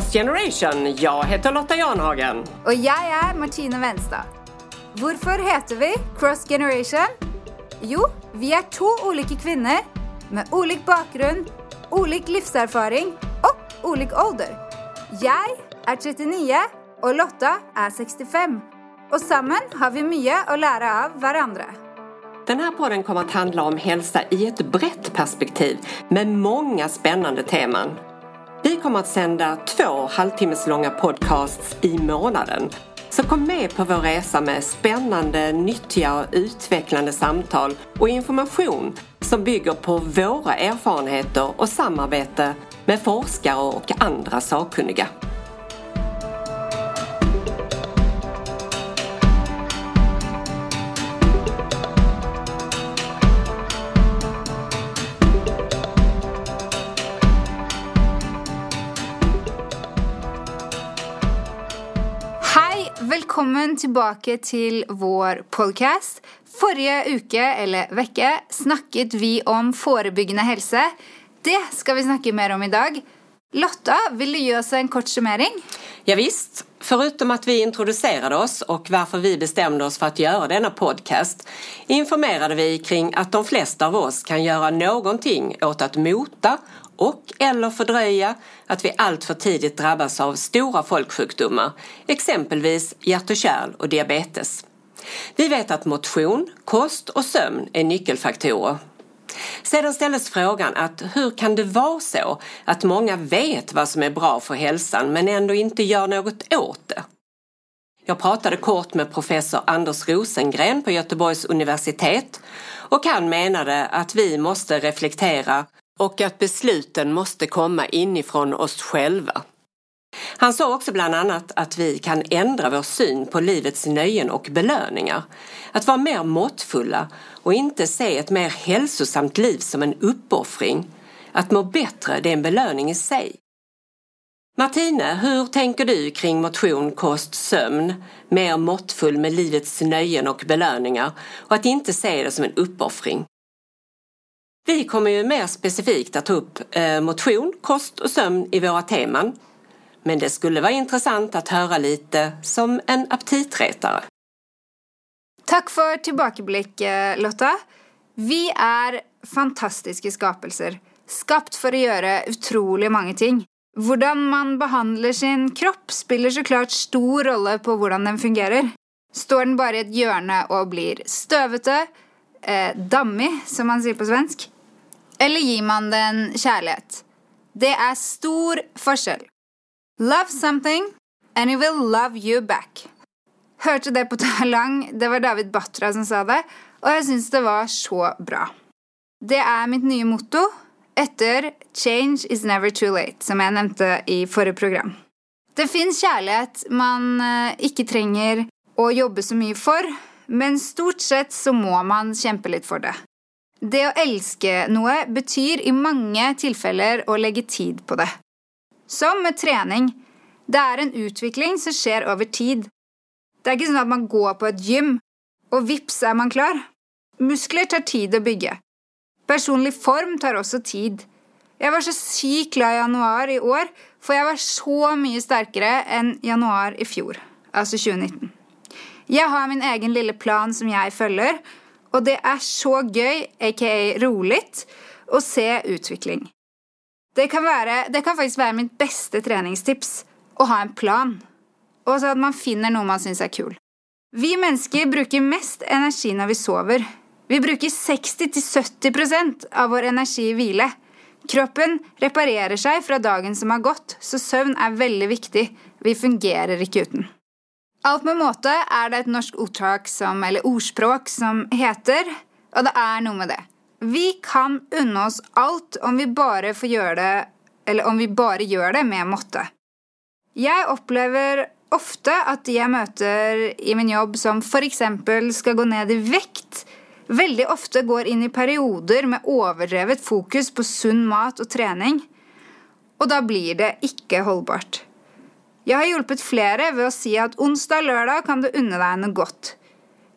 Cross Generation. Jag heter Lotta Janhagen. Och jag är Martine Venstad. Varför heter vi Cross Generation? Jo, vi är två olika kvinnor med olika bakgrund, olika livserfaring och olika ålder. Jag är 39 och Lotta är 65. Och samman har vi mycket att lära av varandra. Den här podden kommer att handla om hälsa i ett brett perspektiv med många spännande teman. Vi kommer att sända två halvtimmeslånga podcasts i månaden. Så kom med på vår resa med spännande, nyttiga och utvecklande samtal och information som bygger på våra erfarenheter och samarbete med forskare och andra sakkunniga. Välkommen tillbaka till vår podcast. Förra uke, eller vecka, snackade vi om förebyggande hälsa. Det ska vi snacka mer om idag. Lotta, vill du ge oss en kort summering? Ja, visst. Förutom att vi introducerade oss och varför vi bestämde oss för att göra denna podcast informerade vi kring att de flesta av oss kan göra någonting åt att mota och eller fördröja att vi alltför tidigt drabbas av stora folksjukdomar, exempelvis hjärt och kärl och diabetes. Vi vet att motion, kost och sömn är nyckelfaktorer. Sedan ställdes frågan att hur kan det vara så att många vet vad som är bra för hälsan men ändå inte gör något åt det? Jag pratade kort med professor Anders Rosengren på Göteborgs universitet och han menade att vi måste reflektera och att besluten måste komma inifrån oss själva. Han sa också bland annat att vi kan ändra vår syn på livets nöjen och belöningar. Att vara mer måttfulla och inte se ett mer hälsosamt liv som en uppoffring. Att må bättre, det är en belöning i sig. Martine, hur tänker du kring motion, kost, sömn? Mer måttfull med livets nöjen och belöningar och att inte se det som en uppoffring. Vi kommer ju mer specifikt att ta upp eh, motion, kost och sömn i våra teman. Men det skulle vara intressant att höra lite som en aptitretare. Tack för tillbakablick eh, Lotta. Vi är fantastiska skapelser, skapt för att göra otroligt många ting. Hur man behandlar sin kropp spelar såklart stor roll på hur den fungerar. Står den bara i ett hörn och blir stövete, eh, dammig som man säger på svensk, eller ger man den kärlek? Det är stor skillnad. Love something and it will love you back. Hörde det på talang. Det var David Batra som sa det, Och jag syns det var så bra. Det är mitt nya motto efter 'Change is never too late', som jag nämnde i förra program. Det finns kärlek man eh, inte tränger trenger jobba så mycket för, men stort sett så må man kjempe litt for det. Det å elske noe betyr i mange tilfeller å legge tid på det. Som med trening. Det er en utvikling som skjer over tid. Det er ikke sånn at man går på et gym, og vips er man klar. Muskler tar tid å bygge. Personlig form tar også tid. Jeg var så sykt glad i januar i år, for jeg var så mye sterkere enn januar i fjor, altså 2019. Jag har min egen lilla plan som jag följer och det är så gøy, aka roligt, att se utveckling. Det kan, vara, det kan faktiskt vara mitt bästa träningstips, att ha en plan, Och så att man finner något man syns är kul. Vi människor brukar mest energi när vi sover. Vi brukar 60-70% av vår energi i vila. Kroppen reparerar sig från dagen som har gått, så sömn är väldigt viktig. Vi fungerar inte utan. Alt med måte er det et norsk ordtak som, eller ordspråk som heter, og det er noe med det. Vi kan unne oss alt om vi bare får gjøre det, eller om vi bare gjør det med måte. Jeg opplever ofte at de jeg møter i min jobb som f.eks. skal gå ned i vekt, veldig ofte går inn i perioder med overdrevet fokus på sunn mat og trening. Og da blir det ikke holdbart. Jeg har hjulpet flere ved å si at onsdag og lørdag kan du unne deg noe godt.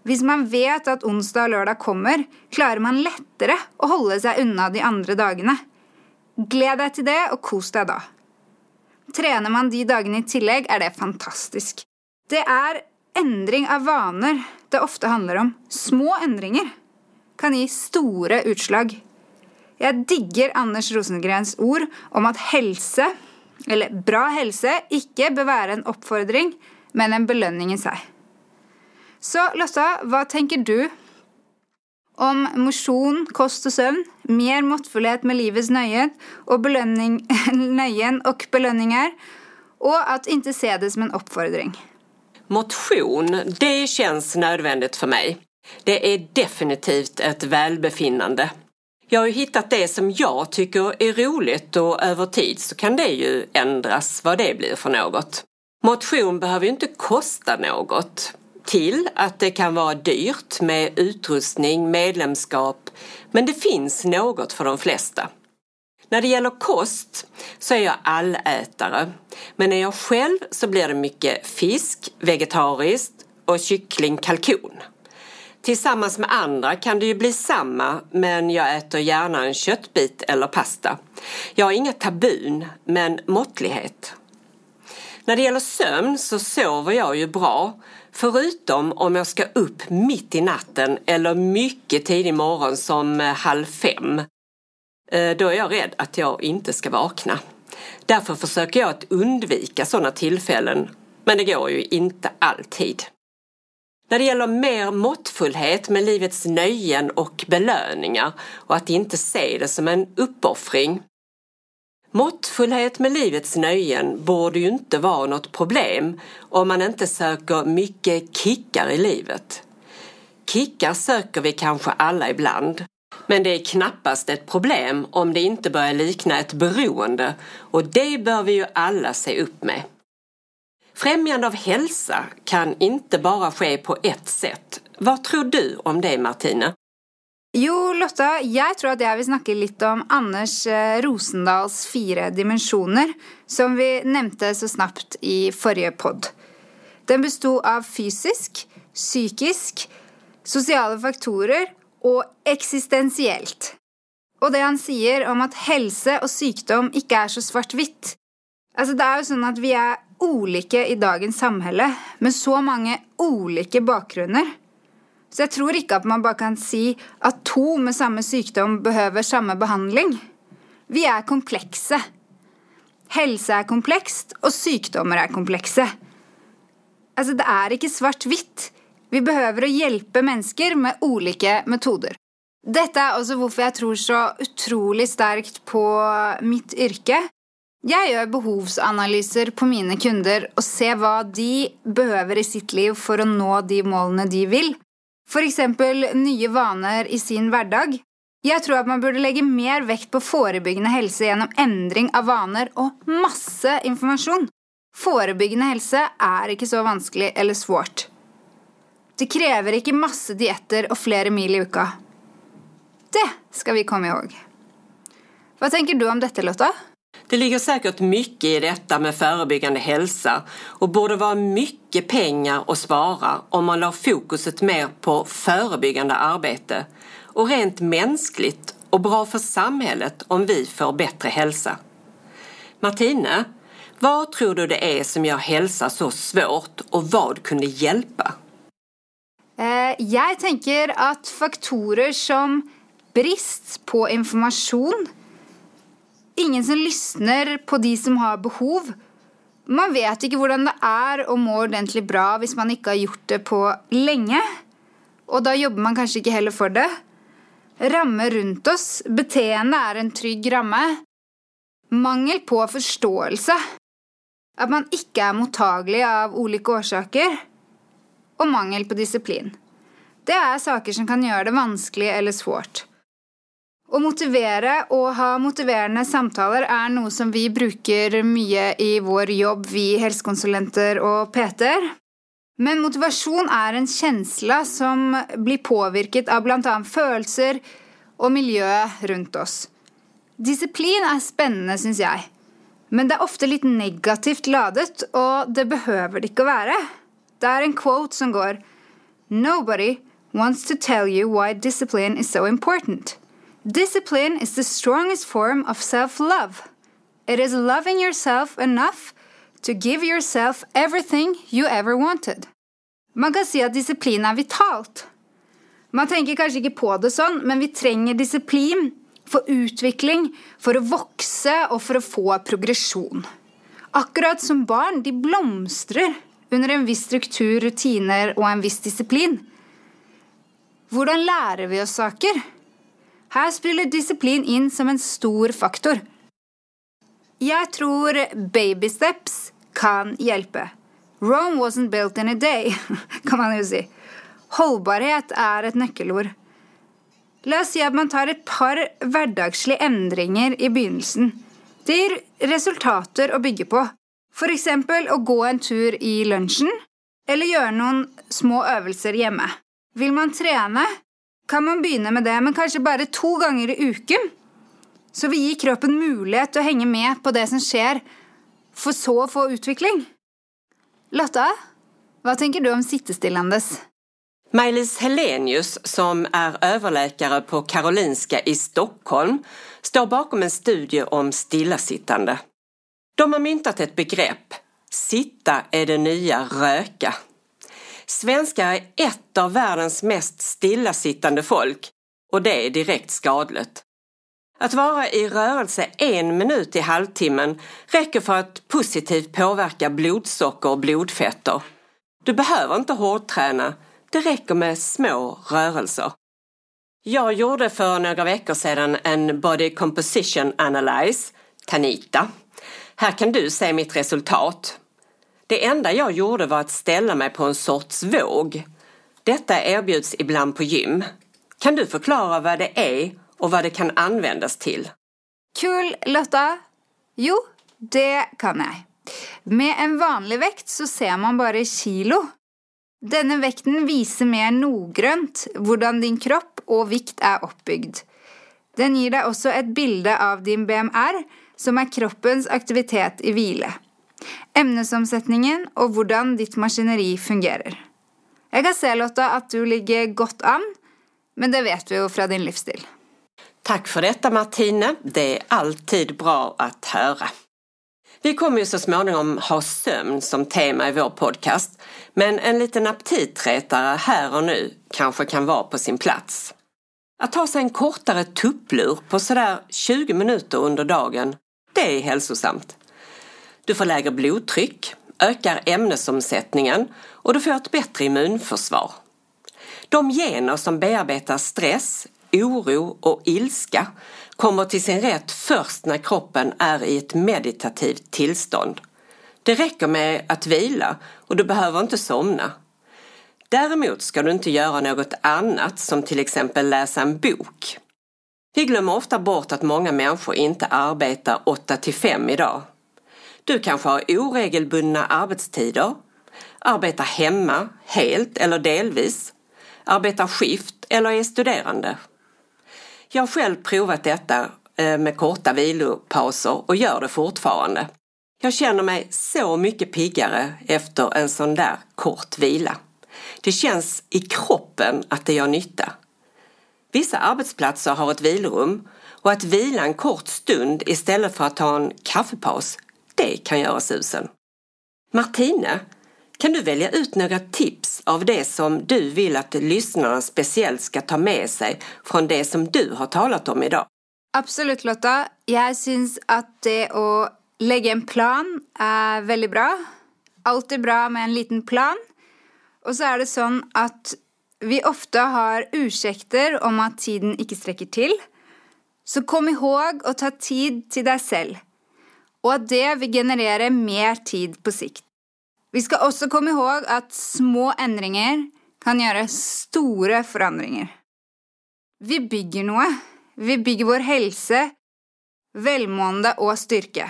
Hvis man vet at onsdag og lørdag kommer, klarer man lettere å holde seg unna de andre dagene. Gled deg til det, og kos deg da. trener man de dagene i tillegg, er det fantastisk. Det er endring av vaner det ofte handler om. Små endringer kan gi store utslag. Jeg digger Anders Rosengrens ord om at helse, eller bra helse, ikke bør være en oppfordring, men en belønning i seg. Så Lotta, hva tenker du om mosjon, kost og søvn, mer måttfullhet med livets nøyen og, belønning, nøyen och belöningar och att inte se det som en uppfordring. Motion, det känns nödvändigt för mig. Det är definitivt ett välbefinnande. Jag har ju hittat det som jag tycker är roligt och över tid så kan det ju ändras vad det blir för något. Motion behöver ju inte kosta något till att det kan vara dyrt med utrustning, medlemskap, men det finns något för de flesta. När det gäller kost så är jag allätare, men är jag själv så blir det mycket fisk, vegetariskt och kyckling, kalkon. Tillsammans med andra kan det ju bli samma, men jag äter gärna en köttbit eller pasta. Jag har inga tabun, men måttlighet. När det gäller sömn så sover jag ju bra, förutom om jag ska upp mitt i natten eller mycket tidig morgon som eh, halv fem. Eh, då är jag rädd att jag inte ska vakna. Därför försöker jag att undvika sådana tillfällen, men det går ju inte alltid. När det gäller mer måttfullhet med livets nöjen och belöningar och att inte se det som en uppoffring Måttfullhet med livets nöjen borde ju inte vara något problem om man inte söker mycket kickar i livet. Kickar söker vi kanske alla ibland, men det är knappast ett problem om det inte börjar likna ett beroende och det bör vi ju alla se upp med. Främjande av hälsa kan inte bara ske på ett sätt. Vad tror du om det Martina? Jo, Lotta, jag tror att jag vill snakke lite om Anders eh, Rosendals fyra dimensioner som vi nämnde så snabbt i förra podd. Den bestod av fysisk, psykisk, sociala faktorer och existentiellt. Och det han säger om att hälsa och sjukdom inte är så svartvitt Altså, det er jo sånn at vi er ulike i dagens samhälle, med så mange ulike bakgrunner. Så jeg tror ikke at man bare kan si at to med samme sykdom behøver samme behandling. Vi er komplekse. Helse er komplekst, og sykdommer er komplekse. Altså, det er ikke svart-hvitt. Vi behøver å hjelpe mennesker med ulike metoder. Dette er også hvorfor jeg tror så utrolig sterkt på mitt yrke. Jag gör behovsanalyser på mina kunder och ser vad de behöver i sitt liv för att nå de mål de vill. För exempel nya vanor i sin vardag. Jag tror att man borde lägga mer vikt på förebyggande hälsa genom ändring av vanor och massa information. Förebyggande hälsa är inte så vanskelig eller svårt. Det kräver inte massa dieter och flera mil i veckan. Det ska vi komma ihåg. Vad tänker du om detta Lotta? Det ligger säkert mycket i detta med förebyggande hälsa och borde vara mycket pengar att spara om man la fokuset mer på förebyggande arbete och rent mänskligt och bra för samhället om vi får bättre hälsa. Martine, vad tror du det är som gör hälsa så svårt och vad kunde hjälpa? Eh, jag tänker att faktorer som brist på information ingen som lyssnar på de som har behov. Man vet inte hur det är att må ordentligt bra om man inte har gjort det på länge. Och då jobbar man kanske inte heller för det. Ramme runt oss. Beteende är en trygg ramme. Mangel på förståelse. Att man inte är mottaglig av olika orsaker. Och mangel på disciplin. Det är saker som kan göra det vanskligt eller svårt. Å motivere og ha motiverende samtaler er noe som vi bruker mye i vår jobb, vi helsekonsulenter og PT-er. Men motivasjon er en kjensle som blir påvirket av bl.a. følelser og miljøet rundt oss. Disiplin er spennende, syns jeg. Men det er ofte litt negativt ladet, og det behøver det ikke å være. Det er en quote som går Nobody wants to tell you why discipline is so important. Discipline is the strongest form of self-love. It is loving yourself enough to give yourself everything you ever wanted. Man kan si at disiplin er vitalt. Man tenker kanskje ikke på det sånn, men vi trenger disiplin for utvikling, for å vokse og for å få progresjon. Akkurat som barn, de blomstrer under en viss struktur, rutiner og en viss disiplin. Hvordan lærer vi oss saker? Här spelar disciplin in som en stor faktor. Jag tror baby steps kan hjälpa. Rome wasn't built in a day, kan man ju säga. Hållbarhet är ett nyckelord. Låt oss säga att man tar ett par vardagsliga ändringar i begynnelsen. Det ger resultat att bygga på. För exempel att gå en tur i lunchen, eller göra några små övningar hemma. Vill man träna, kan man begynne med det, men kanskje bare to ganger i uken. Så vi gir kroppen mulighet til å henge med på det som skjer, for så å få utvikling. Lotta, hva tenker du om sittestillandes? Maj-Lis Helenius, som är överläkare på Karolinska i Stockholm, står bakom en studie om stillasittande. De har myntat ett begrepp. Sitta är det nya röka. Svenskar är ett av världens mest stillasittande folk och det är direkt skadligt. Att vara i rörelse en minut i halvtimmen räcker för att positivt påverka blodsocker och blodfetter. Du behöver inte hårdträna, det räcker med små rörelser. Jag gjorde för några veckor sedan en Body Composition Analyze, Tanita. Här kan du se mitt resultat. Det enda jag gjorde var att ställa mig på en sorts våg. Detta erbjuds ibland på gym. Kan du förklara vad det är och vad det kan användas till? Kul, Lotta! Jo, det kan jag. Med en vanlig vekt så ser man bara kilo. Denna vekten visar mer noggrant hur din kropp och vikt är uppbyggd. Den ger dig också ett bild av din BMR, som är kroppens aktivitet i vila. Emnesomsetningen og hvordan ditt maskineri fungerer. Jeg kan se, Lotta, at du ligger godt an, men det vet vi jo fra din livsstil. Tack för detta Martine, det är alltid bra att höra. Vi kommer ju så småningom ha sömn som tema i vår podcast, men en liten aptitretare här och nu kanske kan vara på sin plats. Att ta sig en kortare tupplur på sådär 20 minuter under dagen, det är hälsosamt. Du får lägre blodtryck, ökar ämnesomsättningen och du får ett bättre immunförsvar. De gener som bearbetar stress, oro och ilska kommer till sin rätt först när kroppen är i ett meditativt tillstånd. Det räcker med att vila och du behöver inte somna. Däremot ska du inte göra något annat som till exempel läsa en bok. Vi glömmer ofta bort att många människor inte arbetar 8 till 5 idag. Du kanske har oregelbundna arbetstider, arbetar hemma helt eller delvis, arbetar skift eller är studerande. Jag har själv provat detta eh, med korta vilopauser och gör det fortfarande. Jag känner mig så mycket piggare efter en sån där kort vila. Det känns i kroppen att det gör nytta. Vissa arbetsplatser har ett vilorum och att vila en kort stund istället för att ta en kaffepaus, det kan göra susen. Martine, kan du välja ut några tips av det som du vill att lyssnarna speciellt ska ta med sig från det som du har talat om idag? Absolut, Lotta. Jag syns att det att lägga en plan är väldigt bra. Alltid bra med en liten plan. Och så är det så att vi ofta har ursäkter om att tiden inte sträcker till. Så kom ihåg att ta tid till dig själv og at det vil generere mer tid på sikt. Vi skal også komme ihåg at små endringer kan gjøre store forandringer. Vi bygger noe. Vi bygger vår helse, velmående og styrke.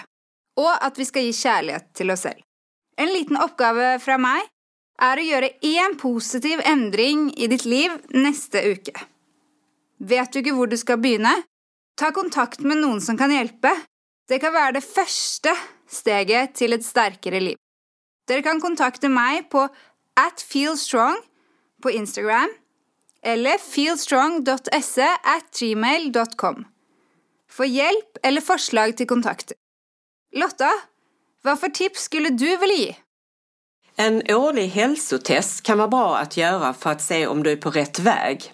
Og at vi skal gi kjærlighet til oss selv. En liten oppgave fra meg er å gjøre én positiv endring i ditt liv neste uke. Vet du ikke hvor du skal begynne? Ta kontakt med noen som kan hjelpe. Det kan være det første steget til et sterkere liv. Dere kan kontakte meg på at feelstrong på Instagram eller feelstrong.se at gmail.com for hjelp eller forslag til kontakter. Lotta, vad för tips skulle du vilja ge? En årlig hälsotest kan vara bra att göra för att se om du är på rätt väg.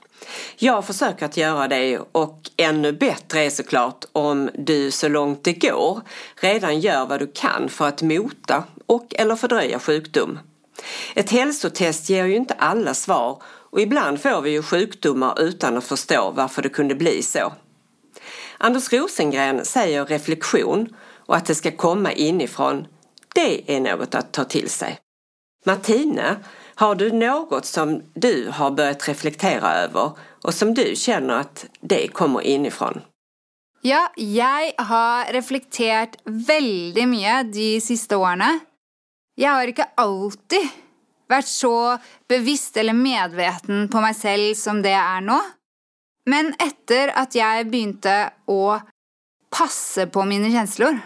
Jag försöker att göra det och ännu bättre är såklart om du så långt det går redan gör vad du kan för att mota och eller fördröja sjukdom. Ett hälsotest ger ju inte alla svar och ibland får vi ju sjukdomar utan att förstå varför det kunde bli så. Anders Rosengren säger reflektion och att det ska komma inifrån, det är något att ta till sig. Martine, har du något som du har börjat reflektera över och som du känner att det kommer inifrån? Ja, jag har reflekterat väldigt mycket de sista åren. Jag har inte alltid varit så bevisst eller medveten på mig själv som det är nu. Men efter att jag började att passa på mina känslor,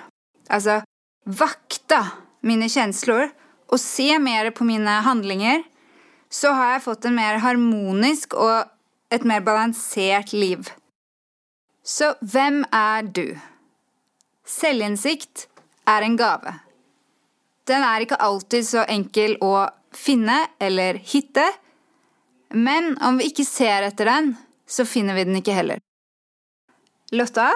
alltså vakta mina känslor och se mer på mina handlingar så har jag fått en mer harmonisk och ett mer balanserat liv. Så vem är du? Självinsikt är en gave. Den är inte alltid så enkel att finna eller hitta. Men om vi inte ser efter den, så finner vi den inte heller. Lotta,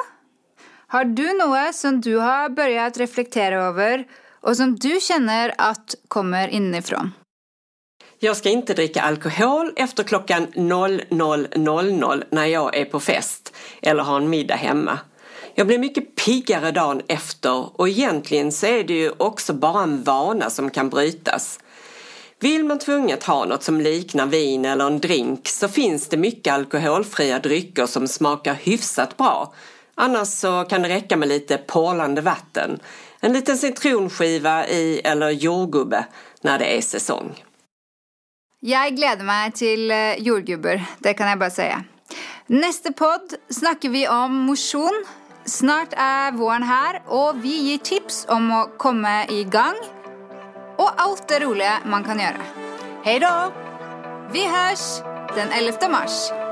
har du något som du har börjat reflektera över och som du känner att kommer inifrån? Jag ska inte dricka alkohol efter klockan 00.00 när jag är på fest eller har en middag hemma. Jag blir mycket piggare dagen efter och egentligen så är det ju också bara en vana som kan brytas. Vill man tvunget ha något som liknar vin eller en drink så finns det mycket alkoholfria drycker som smakar hyfsat bra. Annars så kan det räcka med lite porlande vatten, en liten citronskiva i eller jordgubbe när det är säsong. Jag gläder mig till eh, jordgubbar, det kan jag bara säga. Nästa podd snackar vi om motion. Snart är våren här och vi ger tips om att komma igång och allt det roliga man kan göra. Hej då! Vi hörs den 11 mars.